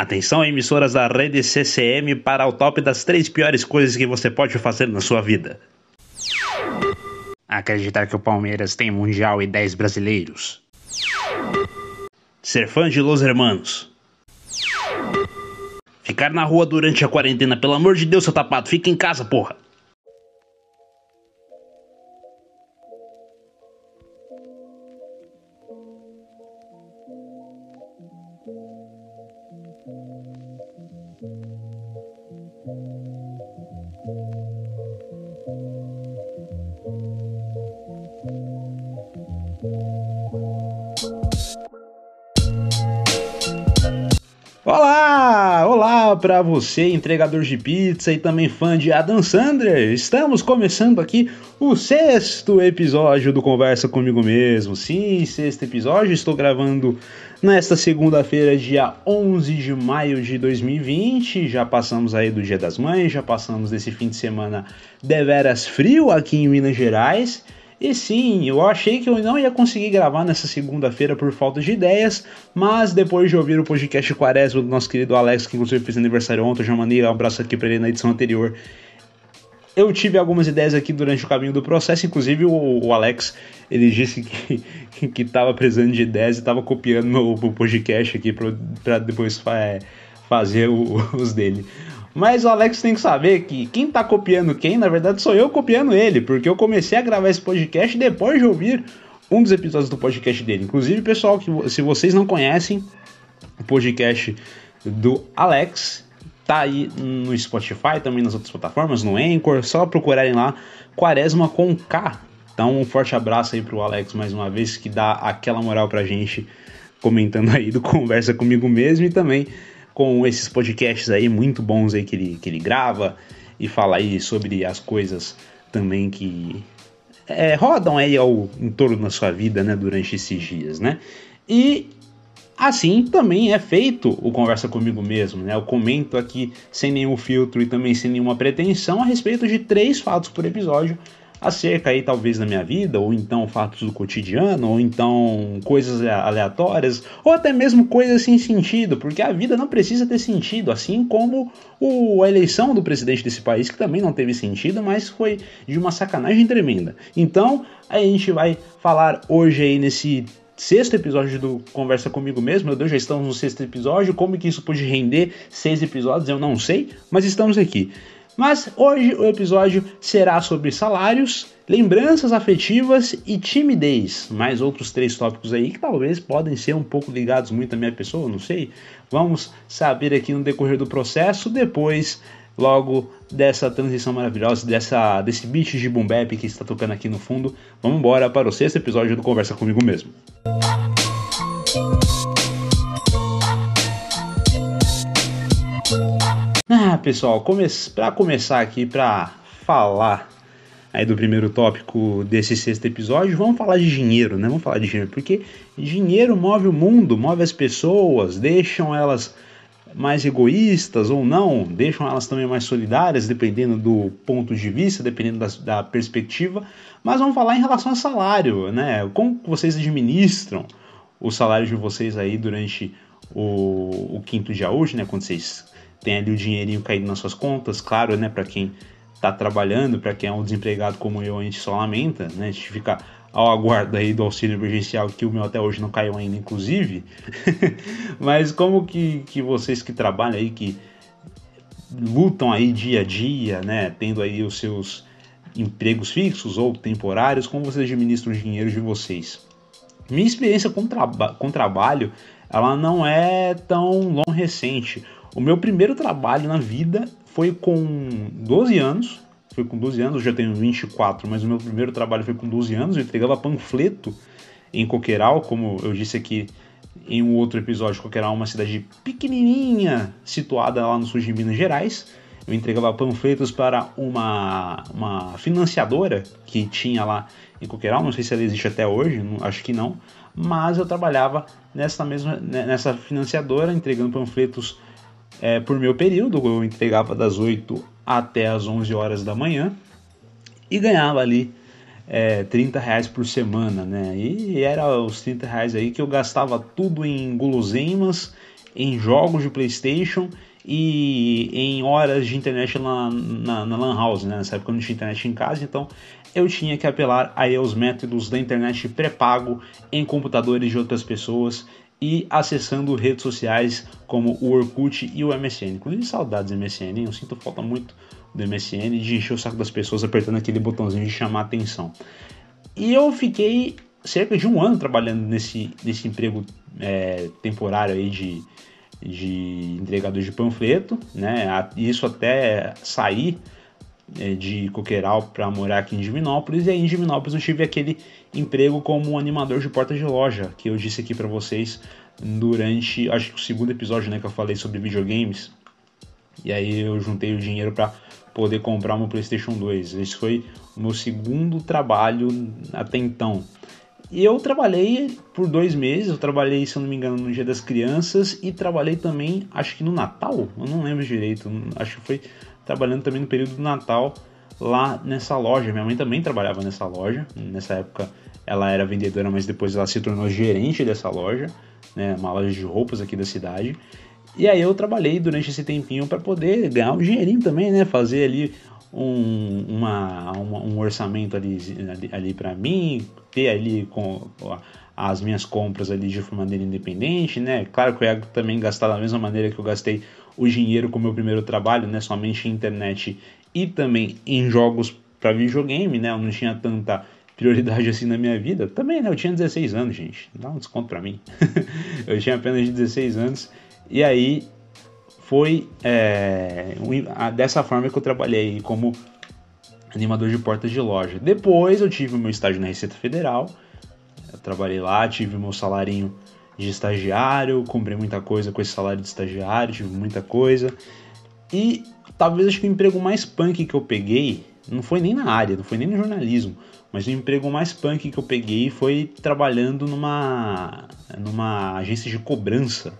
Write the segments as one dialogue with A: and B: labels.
A: Atenção, emissoras da rede CCM para o top das três piores coisas que você pode fazer na sua vida. Acreditar que o Palmeiras tem Mundial e 10 brasileiros. Ser fã de Los Hermanos. Ficar na rua durante a quarentena, pelo amor de Deus, seu tapado, fica em casa, porra. Para você, entregador de pizza e também fã de Adam Sandler. Estamos começando aqui o sexto episódio do Conversa Comigo Mesmo. Sim, sexto episódio. Estou gravando nesta segunda-feira, dia 11 de maio de 2020. Já passamos aí do Dia das Mães, já passamos desse fim de semana deveras frio aqui em Minas Gerais. E sim, eu achei que eu não ia conseguir gravar nessa segunda-feira por falta de ideias, mas depois de ouvir o podcast Quaresma do nosso querido Alex, que inclusive fez aniversário ontem, eu já mandei um abraço aqui para ele na edição anterior. Eu tive algumas ideias aqui durante o caminho do processo, inclusive o, o Alex, ele disse que, que tava precisando de ideias e tava copiando o, podcast aqui para depois é, fazer o, os dele. Mas o Alex tem que saber que quem tá copiando quem, na verdade, sou eu copiando ele, porque eu comecei a gravar esse podcast depois de ouvir um dos episódios do podcast dele. Inclusive, pessoal, que se vocês não conhecem o podcast do Alex, tá aí no Spotify, também nas outras plataformas, no Anchor, só procurarem lá Quaresma com K. Então, um forte abraço aí pro Alex mais uma vez, que dá aquela moral pra gente comentando aí do Conversa Comigo Mesmo e também com esses podcasts aí muito bons aí que ele, que ele grava e fala aí sobre as coisas também que é, rodam aí ao entorno da sua vida, né, durante esses dias, né? E assim também é feito o Conversa Comigo Mesmo, né? Eu comento aqui sem nenhum filtro e também sem nenhuma pretensão a respeito de três fatos por episódio acerca aí talvez da minha vida, ou então fatos do cotidiano, ou então coisas aleatórias, ou até mesmo coisas sem sentido, porque a vida não precisa ter sentido, assim como o, a eleição do presidente desse país, que também não teve sentido, mas foi de uma sacanagem tremenda. Então, a gente vai falar hoje aí nesse sexto episódio do Conversa Comigo Mesmo. Meu Deus, já estamos no sexto episódio. Como que isso pode render seis episódios? Eu não sei, mas estamos aqui. Mas hoje o episódio será sobre salários, lembranças afetivas e timidez. Mais outros três tópicos aí que talvez podem ser um pouco ligados muito à minha pessoa, não sei. Vamos saber aqui no decorrer do processo, depois logo dessa transição maravilhosa, dessa, desse beat de boom bap que está tocando aqui no fundo. Vamos embora para o sexto episódio do Conversa Comigo Mesmo. Ah, pessoal, come para começar aqui para falar aí do primeiro tópico desse sexto episódio, vamos falar de dinheiro, né? Vamos falar de dinheiro, porque dinheiro move o mundo, move as pessoas, deixam elas mais egoístas ou não, deixam elas também mais solidárias, dependendo do ponto de vista, dependendo da, da perspectiva. Mas vamos falar em relação ao salário, né? Como vocês administram o salário de vocês aí durante o, o quinto dia hoje, né? Quando vocês tem ali o dinheirinho caindo nas suas contas, claro, né, para quem está trabalhando, para quem é um desempregado como eu, a gente só lamenta, né, a gente fica ao aguardo aí do auxílio emergencial, que o meu até hoje não caiu ainda, inclusive, mas como que, que vocês que trabalham aí, que lutam aí dia a dia, né, tendo aí os seus empregos fixos ou temporários, como vocês administram o dinheiro de vocês? Minha experiência com, traba com trabalho, ela não é tão long recente. O meu primeiro trabalho na vida foi com 12 anos. Foi com 12 anos, já tenho 24, mas o meu primeiro trabalho foi com 12 anos. Eu entregava panfleto em Coqueiral, como eu disse aqui em um outro episódio. Coqueiral é uma cidade pequenininha, situada lá no sul de Minas Gerais. Eu entregava panfletos para uma, uma financiadora que tinha lá em Coqueiral. Não sei se ela existe até hoje, não, acho que não. Mas eu trabalhava nessa mesma nessa financiadora, entregando panfletos é, por meu período, eu entregava das 8 até as 11 horas da manhã e ganhava ali é, 30 reais por semana, né? E era os 30 reais aí que eu gastava tudo em guloseimas em jogos de PlayStation e em horas de internet na, na, na Lan House, né? Nessa época eu não tinha internet em casa, então eu tinha que apelar aí aos métodos da internet pré-pago em computadores de outras pessoas e acessando redes sociais como o Orkut e o MSN. Inclusive, saudades do MSN, eu sinto falta muito do MSN de encher o saco das pessoas apertando aquele botãozinho de chamar atenção. E eu fiquei cerca de um ano trabalhando nesse, nesse emprego é, temporário aí de, de entregador de panfleto, né? Isso até sair de Coqueiral para morar aqui em Divinópolis, e aí em Divinópolis eu tive aquele emprego como animador de porta de loja, que eu disse aqui para vocês durante, acho que o segundo episódio, né, que eu falei sobre videogames. E aí eu juntei o dinheiro para poder comprar uma PlayStation 2. Esse foi o meu segundo trabalho até então. E eu trabalhei por dois meses, eu trabalhei, se eu não me engano, no Dia das Crianças e trabalhei também, acho que no Natal, eu não lembro direito, acho que foi trabalhando também no período do Natal lá nessa loja. Minha mãe também trabalhava nessa loja. Nessa época ela era vendedora, mas depois ela se tornou gerente dessa loja, né, uma loja de roupas aqui da cidade. E aí eu trabalhei durante esse tempinho para poder ganhar um dinheirinho também, né, fazer ali um, uma, um orçamento ali, ali, ali para mim, ter ali com as minhas compras ali de maneira independente, né? Claro que eu ia também gastar da mesma maneira que eu gastei o dinheiro com o meu primeiro trabalho, né? Somente em internet e também em jogos para videogame, né? Eu não tinha tanta prioridade assim na minha vida. Também, né? Eu tinha 16 anos, gente. Dá um desconto para mim. eu tinha apenas 16 anos. E aí foi é, dessa forma que eu trabalhei como animador de portas de loja. Depois eu tive o meu estágio na Receita Federal. Eu trabalhei lá, tive o meu salarinho de estagiário, comprei muita coisa com esse salário de estagiário, tive muita coisa. E talvez acho que o emprego mais punk que eu peguei, não foi nem na área, não foi nem no jornalismo, mas o emprego mais punk que eu peguei foi trabalhando numa, numa agência de cobrança,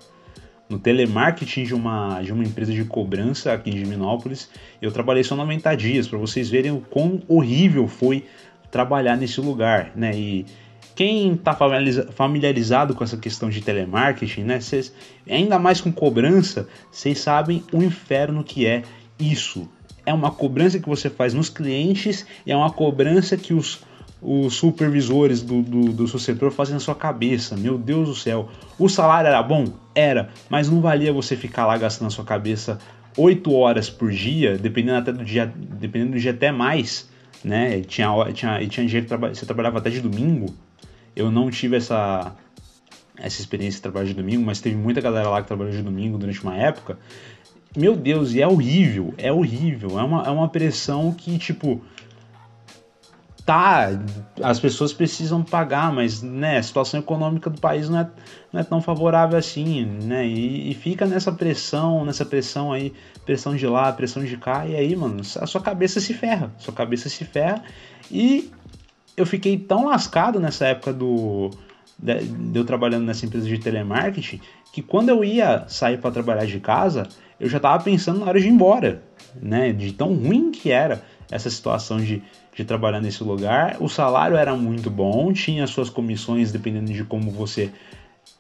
A: no telemarketing de uma, de uma empresa de cobrança aqui em Diminópolis. Eu trabalhei só 90 dias, para vocês verem o quão horrível foi trabalhar nesse lugar, né? E quem está familiarizado com essa questão de telemarketing, né, cês, ainda mais com cobrança, vocês sabem o inferno que é isso. É uma cobrança que você faz nos clientes e é uma cobrança que os, os supervisores do, do, do seu setor fazem na sua cabeça. Meu Deus do céu. O salário era bom? Era, mas não valia você ficar lá gastando na sua cabeça 8 horas por dia, dependendo até do dia, dependendo do dia até mais, né? E tinha, tinha, tinha dia que você trabalhava até de domingo, eu não tive essa, essa experiência de trabalho de domingo, mas teve muita galera lá que trabalhou de domingo durante uma época. Meu Deus, e é horrível, é horrível. É uma, é uma pressão que, tipo, tá, as pessoas precisam pagar, mas né, a situação econômica do país não é, não é tão favorável assim, né? E, e, fica nessa pressão, nessa pressão aí, pressão de lá, pressão de cá, e aí, mano, a sua cabeça se ferra, sua cabeça se ferra e eu fiquei tão lascado nessa época do de, de eu trabalhando nessa empresa de telemarketing que quando eu ia sair para trabalhar de casa, eu já estava pensando na hora de ir embora, né? De tão ruim que era essa situação de, de trabalhar nesse lugar. O salário era muito bom, tinha suas comissões dependendo de como você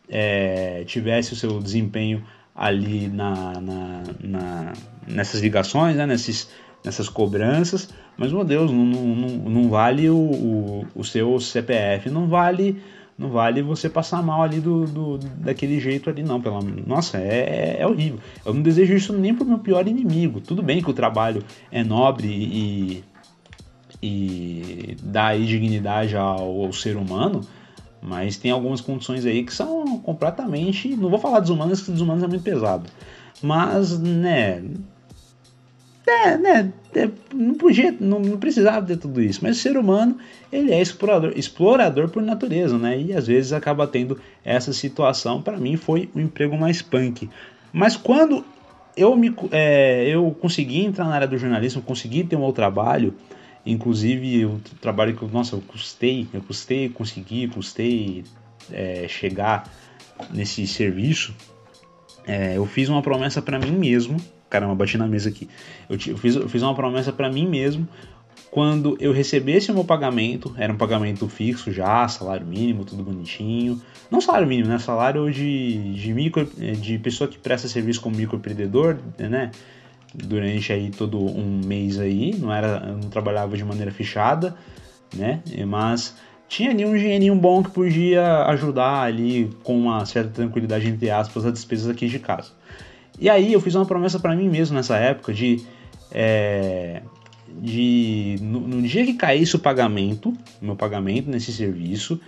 A: é, tivesse o seu desempenho ali na, na, na, nessas ligações, né? Nesses, nessas cobranças, mas meu Deus, não, não, não vale o, o, o, seu CPF, não vale não vale você passar mal ali do, do daquele jeito ali não, pela nossa, é, é, horrível. Eu não desejo isso nem pro meu pior inimigo. Tudo bem que o trabalho é nobre e, e dá dignidade ao, ao ser humano, mas tem algumas condições aí que são completamente, não vou falar desumanas, que desumanas é muito pesado, mas né, é, né? É, não podia, não, não, precisava ter tudo isso. Mas o ser humano, ele é explorador, explorador por natureza, né? E às vezes acaba tendo essa situação. Para mim foi o emprego mais punk. Mas quando eu me, é, eu consegui entrar na área do jornalismo, consegui ter um outro trabalho, inclusive o trabalho que, nossa, eu custei, eu custei conseguir, custei é, chegar nesse serviço. É, eu fiz uma promessa para mim mesmo Caramba, bati na mesa aqui. Eu, fiz, eu fiz uma promessa para mim mesmo quando eu recebesse o meu pagamento, era um pagamento fixo já, salário mínimo, tudo bonitinho. Não salário mínimo, né? Salário de, de, micro, de pessoa que presta serviço como microempreendedor, né? Durante aí todo um mês aí, não era, não trabalhava de maneira fechada, né? Mas tinha ali um dinheirinho bom que podia ajudar ali com uma certa tranquilidade, entre aspas, as despesas aqui de casa. E aí eu fiz uma promessa para mim mesmo nessa época de é, de no, no, dia que caísse o pagamento, meu pagamento nesse serviço,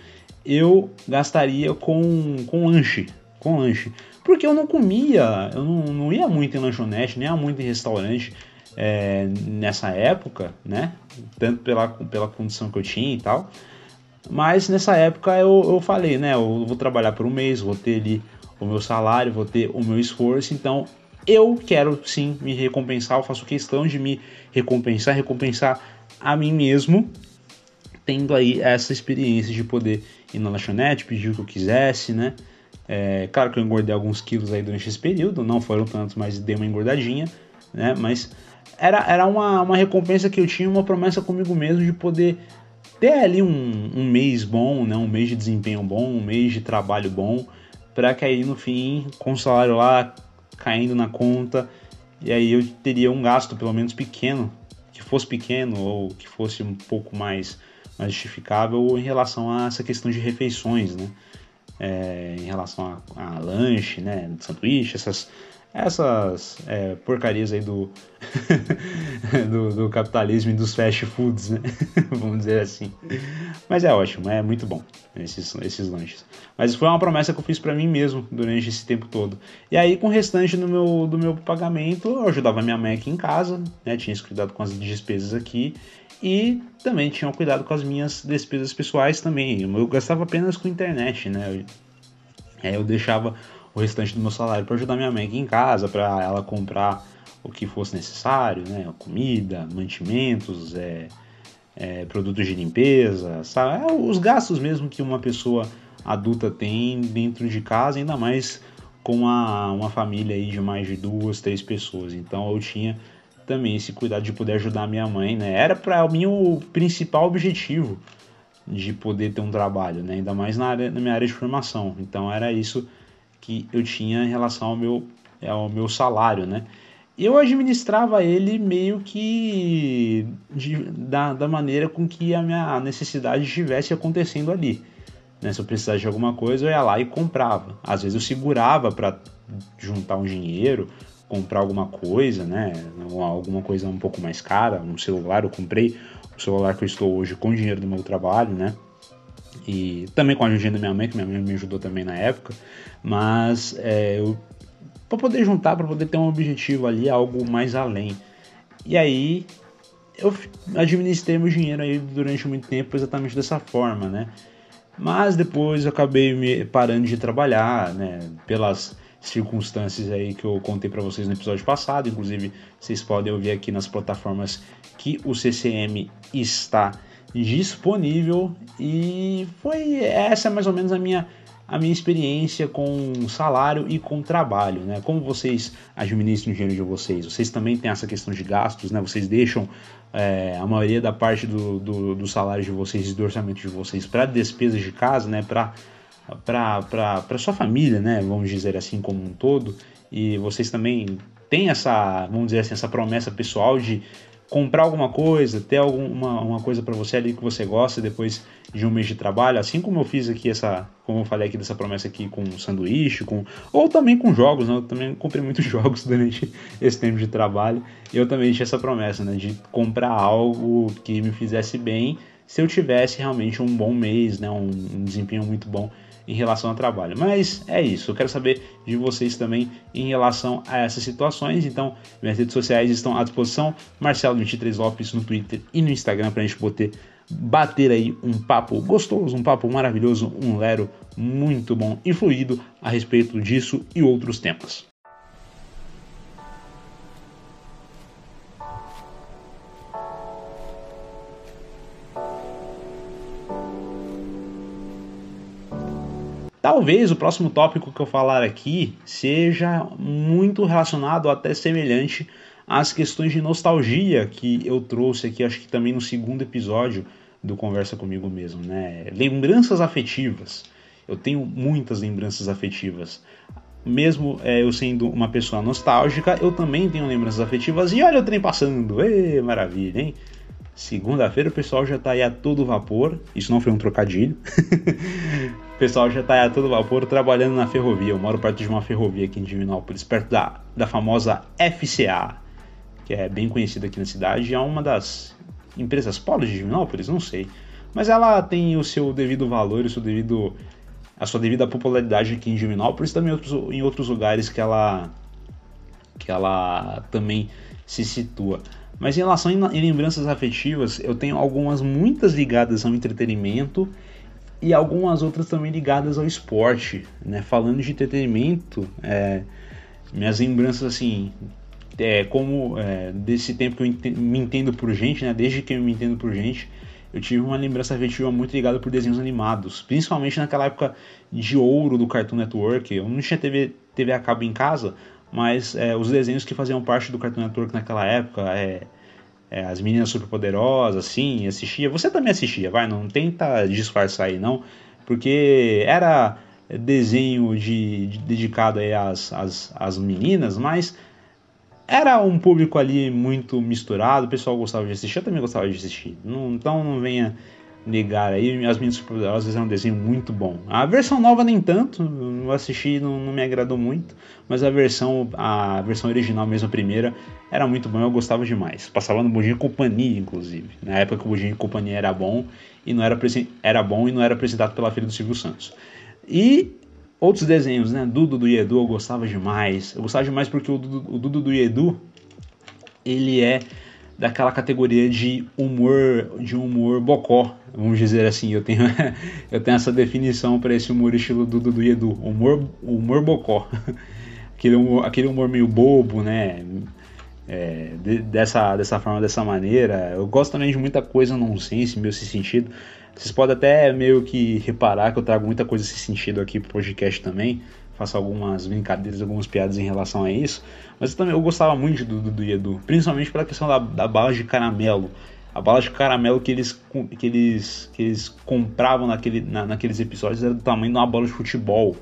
A: eu gastaria com, com lanche, com lanche. Porque eu não comia, eu não, não ia muito em lanchonete, nem ia muito em restaurante é, nessa época, né? Tanto pela, pela condição que eu tinha e tal. Mas nessa época eu, eu falei, né? Eu vou trabalhar por um mês, vou ter ali o meu salário, vou ter o meu esforço, então eu quero sim me recompensar, eu faço questão de me recompensar, recompensar a mim mesmo, tendo aí essa experiência de poder ir na lanchonete, pedir o que eu quisesse, né? É, claro que eu engordei alguns quilos aí durante esse período, não foram tantos, mas dei uma engordadinha, né? Mas era, era uma, uma recompensa que eu tinha, uma promessa comigo mesmo de poder ter ali um, um mês bom, né? Um mês de desempenho bom, um mês de trabalho bom, para que aí no fim, com o salário lá caindo na conta, e aí eu teria um gasto pelo menos pequeno, que fosse pequeno ou que fosse um pouco mais, mais justificável em relação a essa questão de refeições, né? É, em relação a, a lanche, né, sanduíche, essas, essas é, porcarias aí do, do, do, capitalismo e dos fast foods, né? Vamos dizer assim. Mas é ótimo, é muito bom esses, esses lanches. Mas foi uma promessa que eu fiz para mim mesmo durante esse tempo todo. E aí, com o restante do meu, do meu pagamento, eu ajudava minha mãe aqui em casa, né? Tinha esse cuidado com as despesas aqui. E também tinha cuidado com as minhas despesas pessoais também. Eu gastava apenas com internet, né? Eu, eu deixava o restante do meu salário para ajudar minha mãe aqui em casa, para ela comprar o que fosse necessário, né? Comida, mantimentos, é, é, produtos de limpeza, sabe? É, os gastos mesmo que uma pessoa adulta tem dentro de casa, ainda mais com uma, uma família aí de mais de duas, três pessoas. Então eu tinha também esse cuidado de poder ajudar minha mãe, né? Era para mim o principal objetivo de poder ter um trabalho, né? Ainda mais na, área, na minha área de formação. Então era isso que eu tinha em relação ao meu, ao meu salário, né? Eu administrava ele meio que de, da, da maneira com que a minha necessidade estivesse acontecendo ali. Né? Se eu precisasse de alguma coisa, eu ia lá e comprava. Às vezes eu segurava para juntar um dinheiro, comprar alguma coisa, né? Alguma coisa um pouco mais cara, um celular. Eu comprei o celular que eu estou hoje com o dinheiro do meu trabalho, né? E também com a ajuda da minha mãe, que minha mãe me ajudou também na época, mas é, eu para poder juntar, para poder ter um objetivo ali, algo mais além. E aí eu administrei meu dinheiro aí durante muito tempo exatamente dessa forma, né? Mas depois eu acabei me parando de trabalhar, né? Pelas circunstâncias aí que eu contei para vocês no episódio passado, inclusive vocês podem ouvir aqui nas plataformas que o CCM está disponível e foi essa é mais ou menos a minha a minha experiência com salário e com trabalho, né? Como vocês administram o dinheiro de vocês? Vocês também têm essa questão de gastos, né? Vocês deixam é, a maioria da parte do, do, do, salário de vocês e do orçamento de vocês para despesas de casa, né? Para para sua família, né? Vamos dizer assim como um todo. E vocês também têm essa, vamos dizer assim, essa promessa pessoal de comprar alguma coisa, ter alguma uma coisa para você ali que você gosta depois de um mês de trabalho, assim como eu fiz aqui essa, como eu falei aqui dessa promessa aqui com sanduíche, com ou também com jogos, né? Eu também comprei muitos jogos durante esse tempo de trabalho. Eu também tinha essa promessa, né, de comprar algo que me fizesse bem, se eu tivesse realmente um bom mês, né, um, um desempenho muito bom em relação ao trabalho. Mas é isso, eu quero saber de vocês também em relação a essas situações. Então, minhas redes sociais estão à disposição, Marcelo23 Lopes no Twitter e no Instagram para a gente poder bater aí um papo gostoso, um papo maravilhoso, um lero muito bom e fluido a respeito disso e outros temas. Talvez o próximo tópico que eu falar aqui seja muito relacionado, até semelhante as questões de nostalgia que eu trouxe aqui, acho que também no segundo episódio do Conversa Comigo Mesmo, né? Lembranças afetivas. Eu tenho muitas lembranças afetivas. Mesmo é, eu sendo uma pessoa nostálgica, eu também tenho lembranças afetivas. E olha o trem passando, Ê, maravilha, hein? Segunda-feira o pessoal já tá aí a todo vapor. Isso não foi um trocadilho. o pessoal já tá aí a todo vapor trabalhando na ferrovia. Eu moro perto de uma ferrovia aqui em Divinópolis, perto da, da famosa FCA, que é bem conhecida aqui na cidade. É uma das empresas polos de Divinópolis, não sei. Mas ela tem o seu devido valor, o seu devido, a sua devida popularidade aqui em Divinópolis, também em outros, em outros lugares que ela, que ela também se situa. Mas em relação a lembranças afetivas, eu tenho algumas muitas ligadas ao entretenimento e algumas outras também ligadas ao esporte. Né? Falando de entretenimento, é, minhas lembranças assim é, como é, desse tempo que eu me entendo por gente, né, desde que eu me entendo por gente, eu tive uma lembrança afetiva muito ligada por desenhos animados, principalmente naquela época de ouro do Cartoon Network. Eu não tinha TV, TV a cabo em casa, mas é, os desenhos que faziam parte do Cartoon Network naquela época, é, é, as meninas superpoderosas, assim, assistia. Você também assistia, vai, não tenta disfarçar aí não, porque era desenho de, de dedicado aí às, às, às meninas, mas era um público ali muito misturado, o pessoal gostava de assistir, eu também gostava de assistir. Não, então não venha negar aí, as minhas superpoderosas é um desenho muito bom. A versão nova nem tanto, eu assisti não, não, me agradou muito, mas a versão a versão original mesmo a primeira era muito bom, eu gostava demais. Passava no Budinho Companhia, inclusive. Na época que o Budinho Companhia era bom e não era era bom e não era apresentado pela filha do Silvio Santos. E Outros desenhos, né? Dudu do Edu eu gostava demais. Eu gostava demais porque o Dudu, o Dudu do Edu ele é daquela categoria de humor de humor bocó, vamos dizer assim. Eu tenho eu tenho essa definição para esse humor estilo Dudu do Edu, humor humor bocó. aquele humor, aquele humor meio bobo, né? É, de, dessa, dessa forma, dessa maneira. Eu gosto também de muita coisa nonsense, meio esse sentido. Vocês podem até meio que reparar que eu trago muita coisa nesse sentido aqui pro podcast também. Faço algumas brincadeiras, algumas piadas em relação a isso. Mas eu também eu gostava muito do Dudu e Edu, principalmente pela questão da, da bala de caramelo. A bala de caramelo que eles, que eles, que eles compravam naquele, na, naqueles episódios era do tamanho de uma bola de futebol.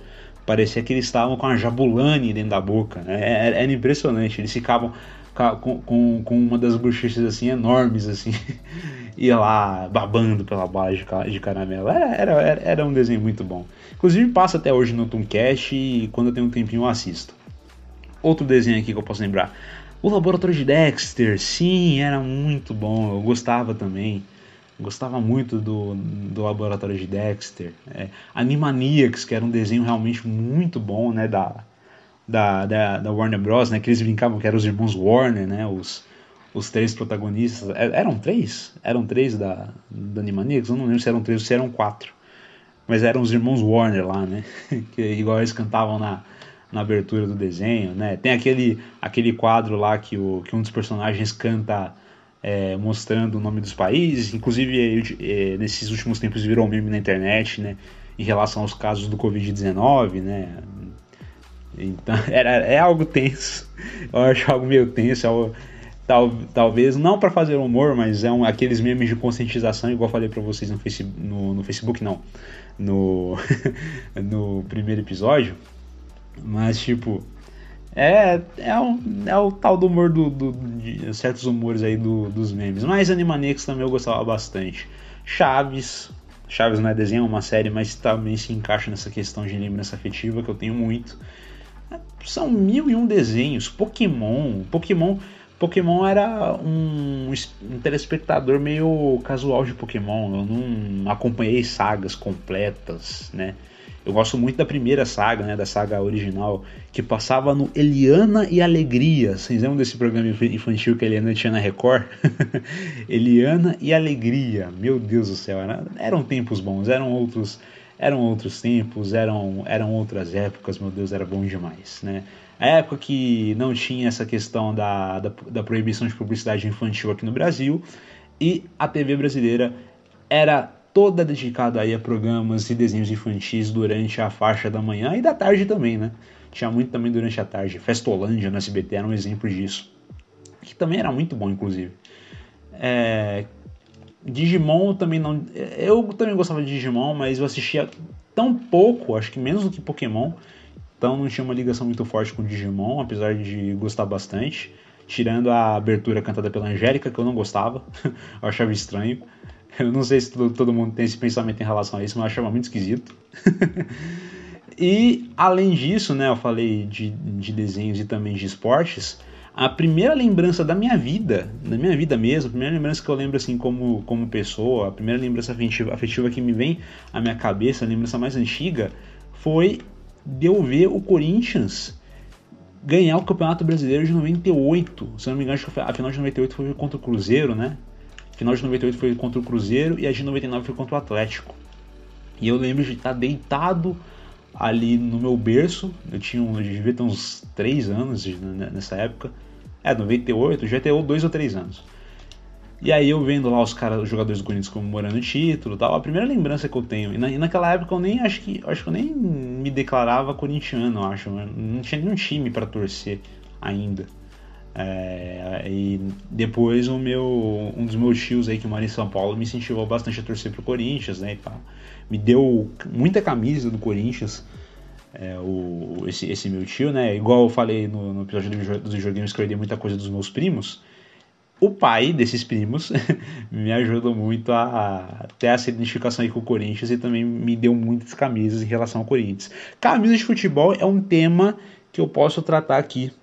A: Parecia que eles estavam com a jabulane dentro da boca. Né? Era, era impressionante. Eles ficavam com, com, com uma das bochechas assim enormes assim ia lá babando pela bala de, de caramelo era, era, era um desenho muito bom inclusive passa até hoje no Tomcast e quando eu tenho um tempinho eu assisto outro desenho aqui que eu posso lembrar o Laboratório de Dexter sim era muito bom eu gostava também gostava muito do, do Laboratório de Dexter é, Animaniacs que era um desenho realmente muito bom né da da, da, da, Warner Bros, né? Que eles brincavam que eram os irmãos Warner, né? Os, os três protagonistas. É, eram três? Eram três da, da Animaniacs? Eu não lembro se eram três ou se eram quatro. Mas eram os irmãos Warner lá, né? que igual eles cantavam na, na abertura do desenho, né? Tem aquele, aquele quadro lá que, o, que um dos personagens canta é, mostrando o nome dos países. Inclusive, é, nesses últimos tempos virou meme na internet, né? Em relação aos casos do Covid-19, né? Então, era, é algo tenso. Eu acho algo meio tenso. É tal, talvez, não para fazer humor, mas é um, aqueles memes de conscientização, igual eu falei para vocês no, face, no, no, Facebook, não. No, no primeiro episódio. Mas, tipo, é, é, um, é o tal do humor do, do de certos humores aí do, dos memes. Mas Animaniacs também eu gostava bastante. Chaves. Chaves não é desenho, é uma série, mas também se encaixa nessa questão de lembrança afetiva que eu tenho muito são mil e um desenhos. Pokémon, Pokémon, Pokémon era um, um telespectador meio casual de Pokémon. Eu não acompanhei sagas completas, né? Eu gosto muito da primeira saga, né, da saga original, que passava no Eliana e Alegria. Vocês lembram desse programa infantil que a Eliana tinha na Record? Eliana e Alegria. Meu Deus do céu, era, eram tempos bons, eram outros eram outros tempos, eram, eram outras épocas, meu Deus, era bom demais, né? A época que não tinha essa questão da, da, da proibição de publicidade infantil aqui no Brasil e a TV brasileira era toda dedicada aí a programas e desenhos infantis durante a faixa da manhã e da tarde também, né? Tinha muito também durante a tarde. Festolândia no SBT era um exemplo disso. que também era muito bom, inclusive. É, Digimon também não. Eu também gostava de Digimon, mas eu assistia tão pouco, acho que menos do que Pokémon. Então não tinha uma ligação muito forte com Digimon, apesar de gostar bastante. Tirando a abertura cantada pela Angélica, que eu não gostava, eu achava estranho. Eu não sei se todo, todo mundo tem esse pensamento em relação a isso, mas eu achava muito esquisito. e além disso, né, eu falei de, de desenhos e também de esportes a primeira lembrança da minha vida, da minha vida mesmo, a primeira lembrança que eu lembro assim como, como pessoa, a primeira lembrança afetiva, afetiva que me vem à minha cabeça, a lembrança mais antiga, foi de eu ver o Corinthians ganhar o Campeonato Brasileiro de 98. Se não me engano, a final de 98 foi contra o Cruzeiro, né? A final de 98 foi contra o Cruzeiro e a de 99 foi contra o Atlético. E eu lembro de estar deitado ali no meu berço. Eu tinha eu devia ter uns 3 anos nessa época. É, 98, já ter 2 ou 3 anos. E aí eu vendo lá os caras, os jogadores do Corinthians comemorando o título tal, a primeira lembrança que eu tenho, e, na, e, naquela época eu nem acho que acho que eu nem me declarava corintiano, acho, não tinha nenhum time para torcer ainda. É, e depois o meu um dos meus tios aí que mora em São Paulo me incentivou bastante a torcer pro Corinthians, né, e tal me deu muita camisa do Corinthians. É, o, esse, esse meu tio, né? Igual eu falei no, no episódio dos videogames que eu herdei muita coisa dos meus primos. O pai desses primos me ajudou muito a, ter essa identificação aí com o Corinthians e também me deu muitas camisas em relação ao Corinthians. Camisas de futebol é um tema que eu posso tratar aqui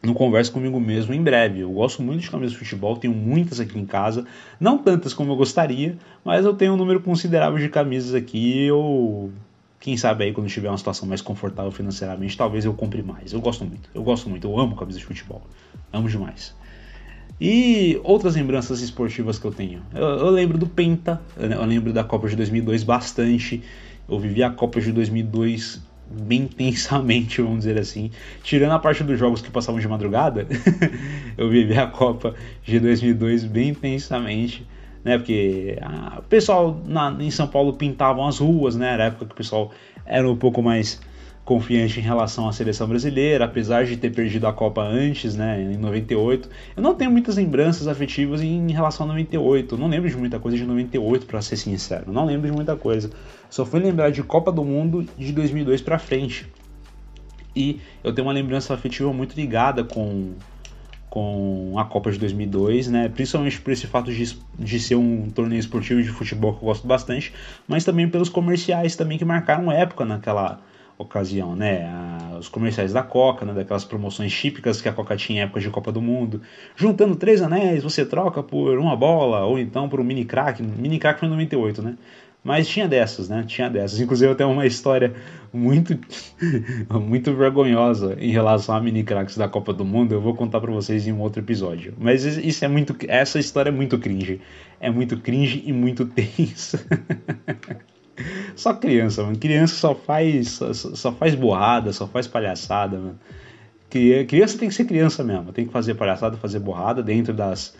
A: no Conversa Comigo Mesmo em breve. Eu gosto muito de camisas de futebol, tenho muitas aqui em casa, não tantas como eu gostaria, mas eu tenho um número considerável de camisas aqui. Eu, quem sabe aí quando tiver uma situação mais confortável financeiramente, talvez eu compre mais. Eu gosto muito, eu gosto muito, eu amo camisas de futebol, amo demais. E outras lembranças esportivas que eu tenho. Eu, eu lembro do Penta, eu lembro da Copa de 2002 bastante. Eu vivi a Copa de 2002 bem intensamente, vamos dizer assim. Tirando a parte dos jogos que passavam de madrugada, eu vivi a Copa de 2002 bem intensamente, né? Porque ah, o pessoal na, em São Paulo pintavam as ruas, né? Era a época que o pessoal era um pouco mais confiante em relação à seleção brasileira, apesar de ter perdido a Copa antes, né, em 98. Eu não tenho muitas lembranças afetivas em relação a 98. Eu não lembro de muita coisa de 98, para ser sincero. não lembro de muita coisa. Só fui lembrar de Copa do Mundo de 2002 para frente. E eu tenho uma lembrança afetiva muito ligada com com a Copa de 2002, né? Principalmente por esse fato de, de ser um torneio esportivo de futebol que eu gosto bastante, mas também pelos comerciais também que marcaram época naquela ocasião, né? os comerciais da Coca, né? daquelas promoções típicas que a Coca tinha em épocas de Copa do Mundo. Juntando três anéis, você troca por uma bola, ou então por um mini crack. Mini crack foi em 98, né? Mas tinha dessas, né? Tinha dessas. Inclusive eu tenho uma história muito muito vergonhosa em relação a mini cracks da Copa do Mundo. Eu vou contar para vocês em um outro episódio. Mas isso é muito essa história é muito cringe. É muito cringe e muito tensa. Só criança, mano. Criança só faz, só, só faz borrada, só faz palhaçada, mano. Criança tem que ser criança mesmo. Tem que fazer palhaçada, fazer borrada dentro das,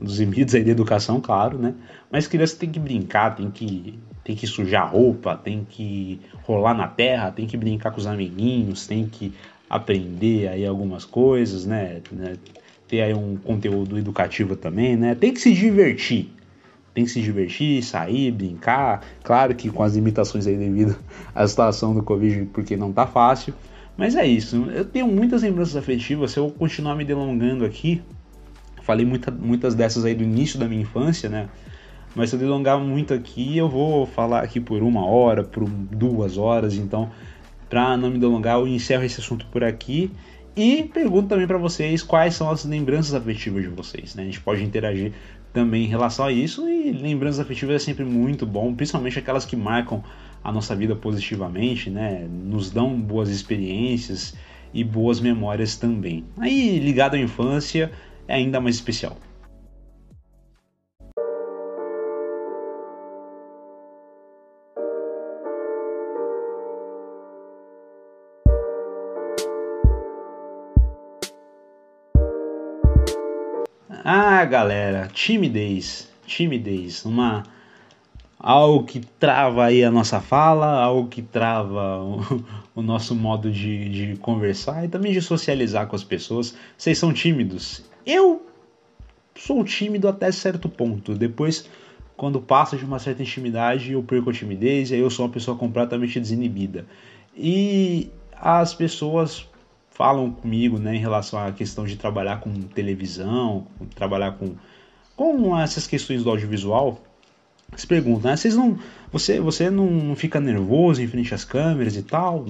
A: dos limites aí da educação, claro, né? Mas criança tem que brincar, tem que, tem que sujar roupa, tem que rolar na terra, tem que brincar com os amiguinhos, tem que aprender aí algumas coisas, né? né? Ter aí um conteúdo educativo também, né? Tem que se divertir tem que se divertir, sair, brincar. Claro que com as limitações aí devido à situação do Covid, porque não tá fácil. Mas é isso. Eu tenho muitas lembranças afetivas. Se eu continuar me delongando aqui, falei muita, muitas dessas aí do início da minha infância, né? Mas se eu delongar muito aqui, eu vou falar aqui por uma hora, por duas horas. Então, para não me delongar, eu encerro esse assunto por aqui. E pergunto também para vocês quais são as lembranças afetivas de vocês. Né? A gente pode interagir também em relação a isso. E lembranças afetivas é sempre muito bom, principalmente aquelas que marcam a nossa vida positivamente, né? Nos dão boas experiências e boas memórias também. Aí, ligado à infância, é ainda mais especial. Ah, galera, timidez, timidez, uma algo que trava aí a nossa fala, algo que trava o, o nosso modo de, de conversar e também de socializar com as pessoas. Vocês são tímidos? Eu sou tímido até certo ponto. Depois, quando passa de uma certa intimidade, eu perco a timidez e aí eu sou uma pessoa completamente desinibida. E as pessoas falam comigo né, em relação à questão de trabalhar com televisão, trabalhar com, com essas questões do audiovisual. Se perguntam, né, vocês não, você, você não fica nervoso em frente às câmeras e tal?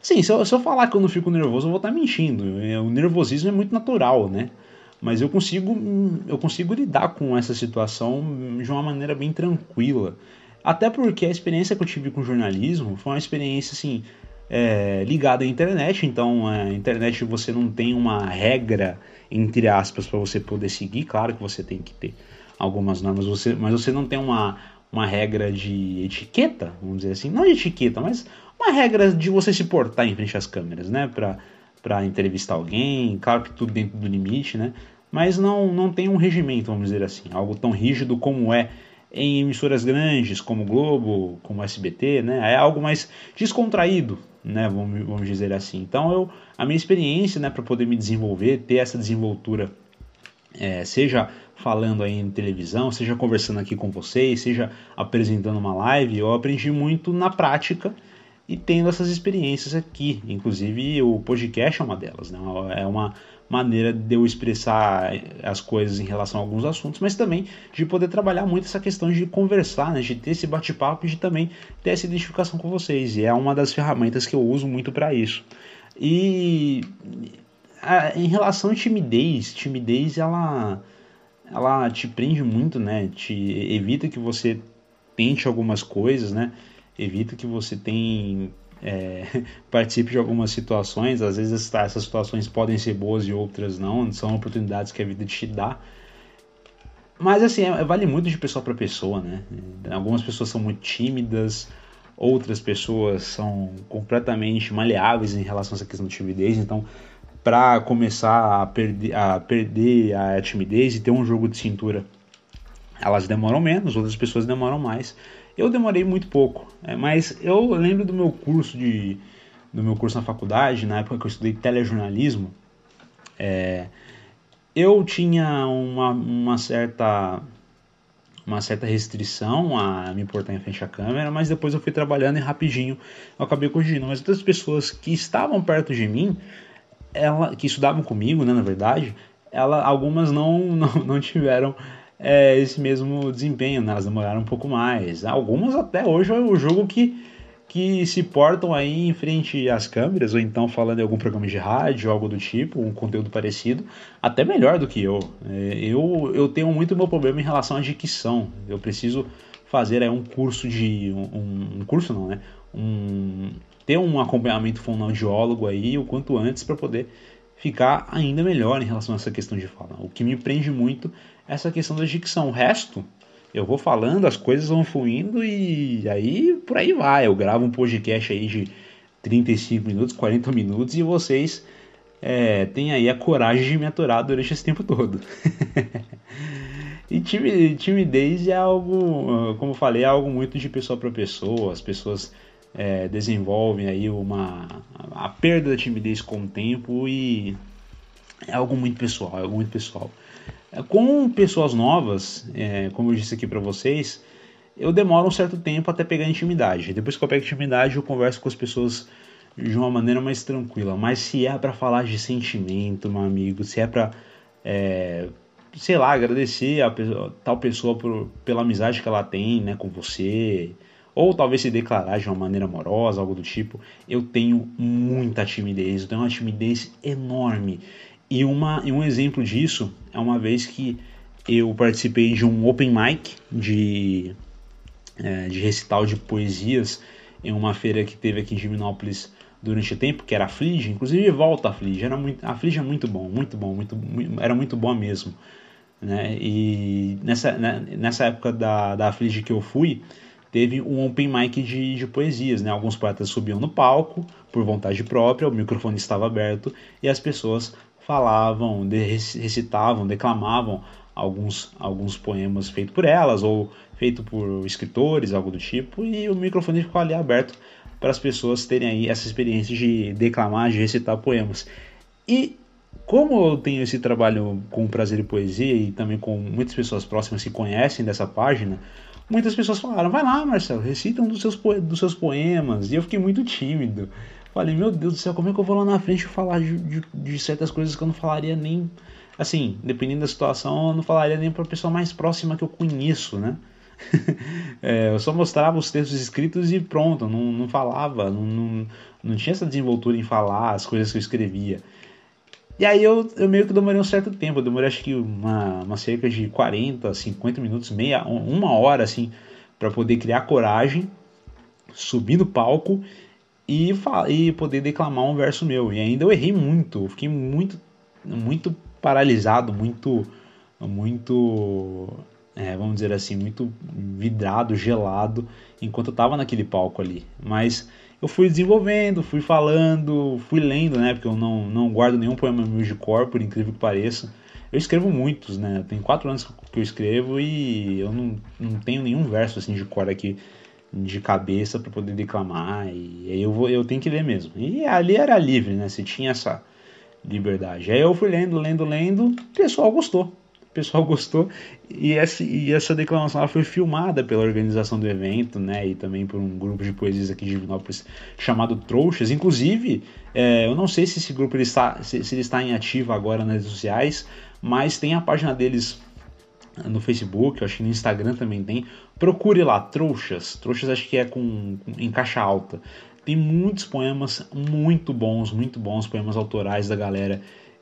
A: Sim, se eu, se eu falar que eu não fico nervoso, eu vou estar mentindo. O nervosismo é muito natural, né? Mas eu consigo, eu consigo lidar com essa situação de uma maneira bem tranquila. Até porque a experiência que eu tive com jornalismo foi uma experiência assim, é, ligada à internet, então a internet você não tem uma regra, entre aspas, para você poder seguir, claro que você tem que ter algumas normas, você, mas você não tem uma, uma regra de etiqueta, vamos dizer assim, não de etiqueta, mas uma regra de você se portar em frente às câmeras, né, para entrevistar alguém, claro que tudo dentro do limite, né, mas não, não tem um regimento, vamos dizer assim, algo tão rígido como é em emissoras grandes como Globo, como SBT, né? É algo mais descontraído, né? Vamos, vamos dizer assim. Então, eu, a minha experiência, né, para poder me desenvolver, ter essa desenvoltura, é, seja falando aí em televisão, seja conversando aqui com vocês, seja apresentando uma live, eu aprendi muito na prática e tendo essas experiências aqui. Inclusive, o podcast é uma delas, né? É uma maneira de eu expressar as coisas em relação a alguns assuntos, mas também de poder trabalhar muito essa questão de conversar, né, de ter esse bate-papo e de também ter essa identificação com vocês. E é uma das ferramentas que eu uso muito para isso. E em relação à timidez, timidez ela ela te prende muito, né? Te evita que você tente algumas coisas, né? Evita que você tem é, participe de algumas situações. Às vezes essas situações podem ser boas e outras não, são oportunidades que a vida te dá. Mas assim, é, vale muito de pessoa para pessoa, né? Algumas pessoas são muito tímidas, outras pessoas são completamente maleáveis em relação a essa questão de timidez. Então, para começar a a perder a timidez e ter um jogo de cintura, elas demoram menos, outras pessoas demoram mais. Eu demorei muito pouco, é, mas eu lembro do meu curso de do meu curso na faculdade, na época que eu estudei telejornalismo, é, eu tinha uma, uma certa uma certa restrição a me portar em frente à câmera, mas depois eu fui trabalhando e rapidinho eu acabei corrigindo. Mas outras pessoas que estavam perto de mim, ela, que estudavam comigo, né, na verdade, ela, algumas não, não, não tiveram é, esse mesmo desempenho, né? elas demoraram um pouco mais. Algumas até hoje é o jogo que, que se portam aí em frente às câmeras, ou então falando em algum programa de rádio, algo do tipo, um conteúdo parecido, até melhor do que eu. É, eu, eu tenho muito meu problema em relação à dicção. Eu preciso fazer aí um curso de. Um, um curso não, né? Um, ter um acompanhamento fonoaudiólogo aí o quanto antes para poder ficar ainda melhor em relação a essa questão de fala. O que me prende muito essa questão da dicção. O resto, eu vou falando, as coisas vão fluindo e aí por aí vai. Eu gravo um podcast aí de 35 minutos, 40 minutos e vocês é, têm aí a coragem de me aturar durante esse tempo todo. e timidez é algo, como eu falei, é algo muito de pessoa para pessoa. As pessoas é, desenvolvem aí uma a perda da timidez com o tempo e é algo muito pessoal, é algo muito pessoal. Com pessoas novas, é, como eu disse aqui para vocês, eu demoro um certo tempo até pegar intimidade. Depois que eu pego intimidade, eu converso com as pessoas de uma maneira mais tranquila. Mas se é para falar de sentimento, meu amigo, se é para, é, sei lá, agradecer a tal pessoa por, pela amizade que ela tem né, com você, ou talvez se declarar de uma maneira amorosa, algo do tipo, eu tenho muita timidez, eu tenho uma timidez enorme. E, uma, e um exemplo disso é uma vez que eu participei de um open mic de, é, de recital de poesias em uma feira que teve aqui em Diminópolis durante o tempo, que era a Flige, inclusive volta a Flige, era muito, a Flige é muito bom, muito bom, muito, era muito boa mesmo. Né? E nessa, né, nessa época da, da Flige que eu fui, teve um open mic de, de poesias, né? Alguns poetas subiam no palco por vontade própria, o microfone estava aberto e as pessoas falavam, recitavam, declamavam alguns, alguns poemas feitos por elas ou feito por escritores, algo do tipo, e o microfone ficou ali aberto para as pessoas terem aí essa experiência de declamar, de recitar poemas. E como eu tenho esse trabalho com prazer e poesia e também com muitas pessoas próximas que conhecem dessa página, muitas pessoas falaram: vai lá, Marcelo, recita um dos seus, dos seus poemas. E eu fiquei muito tímido. Falei: meu Deus do céu, como é que eu vou lá na frente falar de, de, de certas coisas que eu não falaria nem. Assim, dependendo da situação, eu não falaria nem para a pessoa mais próxima que eu conheço, né? é, eu só mostrava os textos escritos e pronto, não, não falava, não, não, não tinha essa desenvoltura em falar as coisas que eu escrevia. E aí eu, eu meio que demorei um certo tempo, eu demorei acho que uma, uma cerca de 40, 50 minutos, meia, uma hora assim, para poder criar coragem, subir no palco e, e poder declamar um verso meu. E ainda eu errei muito, eu fiquei muito, muito paralisado, muito, muito é, vamos dizer assim, muito vidrado, gelado, enquanto eu estava naquele palco ali. Mas eu fui desenvolvendo, fui falando, fui lendo, né? Porque eu não, não guardo nenhum poema meu de cor, por incrível que pareça. Eu escrevo muitos, né? Tem quatro anos que eu escrevo e eu não, não tenho nenhum verso assim de cor aqui de cabeça para poder declamar. E aí eu, vou, eu tenho que ler mesmo. E ali era livre, né? Se tinha essa liberdade. Aí eu fui lendo, lendo, lendo, o pessoal gostou o pessoal gostou e essa, e essa declamação ela foi filmada pela organização do evento, né, e também por um grupo de poesias aqui de Divinópolis chamado Trouxas. Inclusive, é, eu não sei se esse grupo ele está, se, se ele está em ativo agora nas redes sociais, mas tem a página deles no Facebook, eu acho que no Instagram também tem. Procure lá, Trouxas. Trouxas acho que é com, com em caixa alta. Tem muitos poemas muito bons, muito bons poemas autorais da galera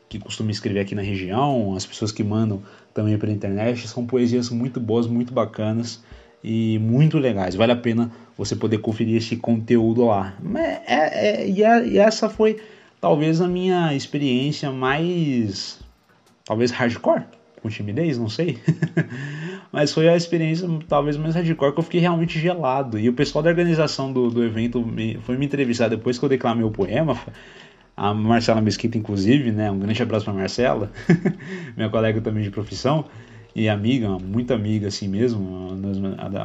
A: que costuma escrever aqui na região, as pessoas que mandam também pela internet, são poesias muito boas, muito bacanas e muito legais. Vale a pena você poder conferir esse conteúdo lá. É, é, a, e essa foi talvez a minha experiência mais. talvez hardcore com timidez, não sei. Mas foi a experiência talvez mais hardcore que eu fiquei realmente gelado. E o pessoal da organização do, do evento me, foi me entrevistar depois que eu declamei o poema a Marcela Mesquita, inclusive, né? Um grande abraço para Marcela, minha colega também de profissão e amiga, muito amiga assim mesmo,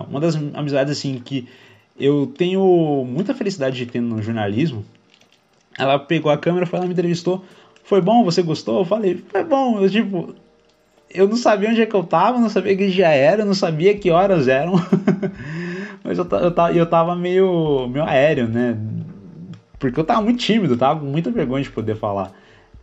A: uma das amizades assim que eu tenho muita felicidade de ter no jornalismo. Ela pegou a câmera, foi lá me entrevistou. Foi bom? Você gostou? Eu falei, foi bom. Eu tipo, eu não sabia onde é que eu tava, não sabia que dia era, não sabia que horas eram. Mas eu, eu, eu tava meio, meio aéreo, né? porque eu tava muito tímido, tava com muita vergonha de poder falar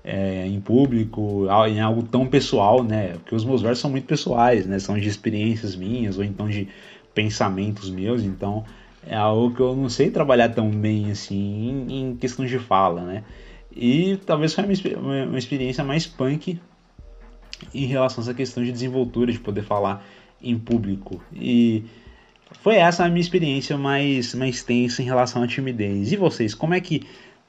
A: é, em público, em algo tão pessoal, né? Porque os meus versos são muito pessoais, né? São de experiências minhas ou então de pensamentos meus, então é algo que eu não sei trabalhar tão bem assim em, em questão de fala, né? E talvez foi uma, uma experiência mais punk em relação a essa questão de desenvoltura, de poder falar em público. E foi essa a minha experiência mais, mais tensa em relação à timidez. E vocês, como é que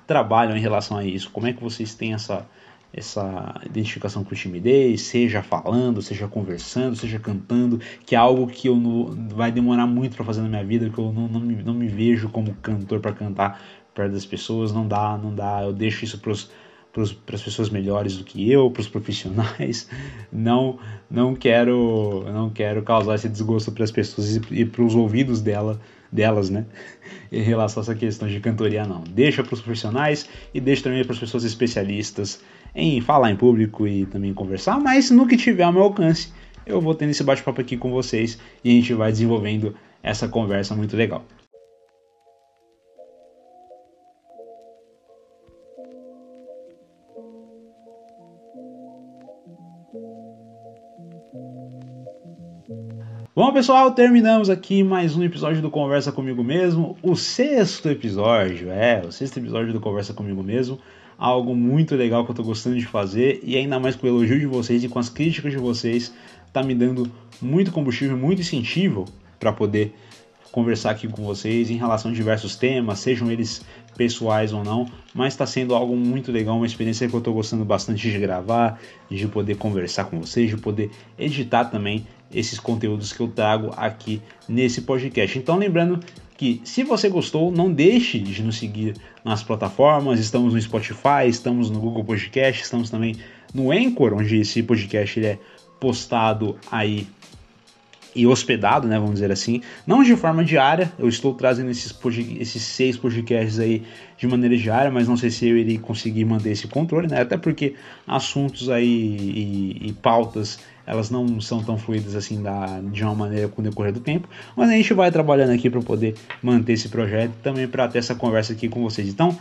A: trabalham em relação a isso? Como é que vocês têm essa, essa identificação com timidez, seja falando, seja conversando, seja cantando, que é algo que eu não, vai demorar muito para fazer na minha vida, que eu não, não, me, não me vejo como cantor para cantar perto das pessoas, não dá, não dá, eu deixo isso para os para as pessoas melhores do que eu, para os profissionais. Não, não quero, não quero causar esse desgosto para as pessoas e, para os ouvidos dela, delas, né? Em relação a essa questão de cantoria, não. Deixa para os profissionais e deixa também para as pessoas especialistas em falar em público e também conversar. Mas no que tiver ao meu alcance, eu vou tendo esse bate-papo aqui com vocês e a gente vai desenvolvendo essa conversa muito legal. Bom, pessoal, terminamos aqui mais um episódio do Conversa Comigo Mesmo. O sexto episódio, é, o sexto episódio do Conversa Comigo Mesmo. Algo muito legal que eu tô gostando de fazer e ainda mais com o elogio de vocês e com as críticas de vocês, tá me dando muito combustível, muito incentivo para poder conversar aqui com vocês em relação a diversos temas, sejam eles pessoais ou não, mas está sendo algo muito legal, uma experiência que eu estou gostando bastante de gravar, de poder conversar com vocês, de poder editar também esses conteúdos que eu trago aqui nesse podcast. Então, lembrando que se você gostou, não deixe de nos seguir nas plataformas. Estamos no Spotify, estamos no Google Podcast, estamos também no Anchor, onde esse podcast ele é postado aí e hospedado, né, vamos dizer assim, não de forma diária, eu estou trazendo esses, esses seis podcasts aí de maneira diária, mas não sei se eu irei conseguir manter esse controle, né, até porque assuntos aí e, e pautas, elas não são tão fluídas assim da, de uma maneira com o decorrer do tempo, mas a gente vai trabalhando aqui para poder manter esse projeto também para ter essa conversa aqui com vocês. Então,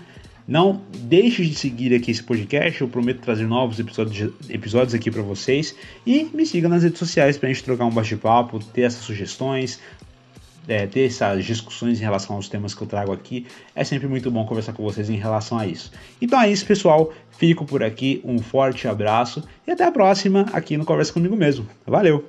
A: não deixe de seguir aqui esse podcast, eu prometo trazer novos episódios, episódios aqui para vocês. E me siga nas redes sociais para a gente trocar um bate-papo, ter essas sugestões, é, ter essas discussões em relação aos temas que eu trago aqui. É sempre muito bom conversar com vocês em relação a isso. Então é isso, pessoal. Fico por aqui, um forte abraço e até a próxima aqui no Conversa Comigo Mesmo. Valeu!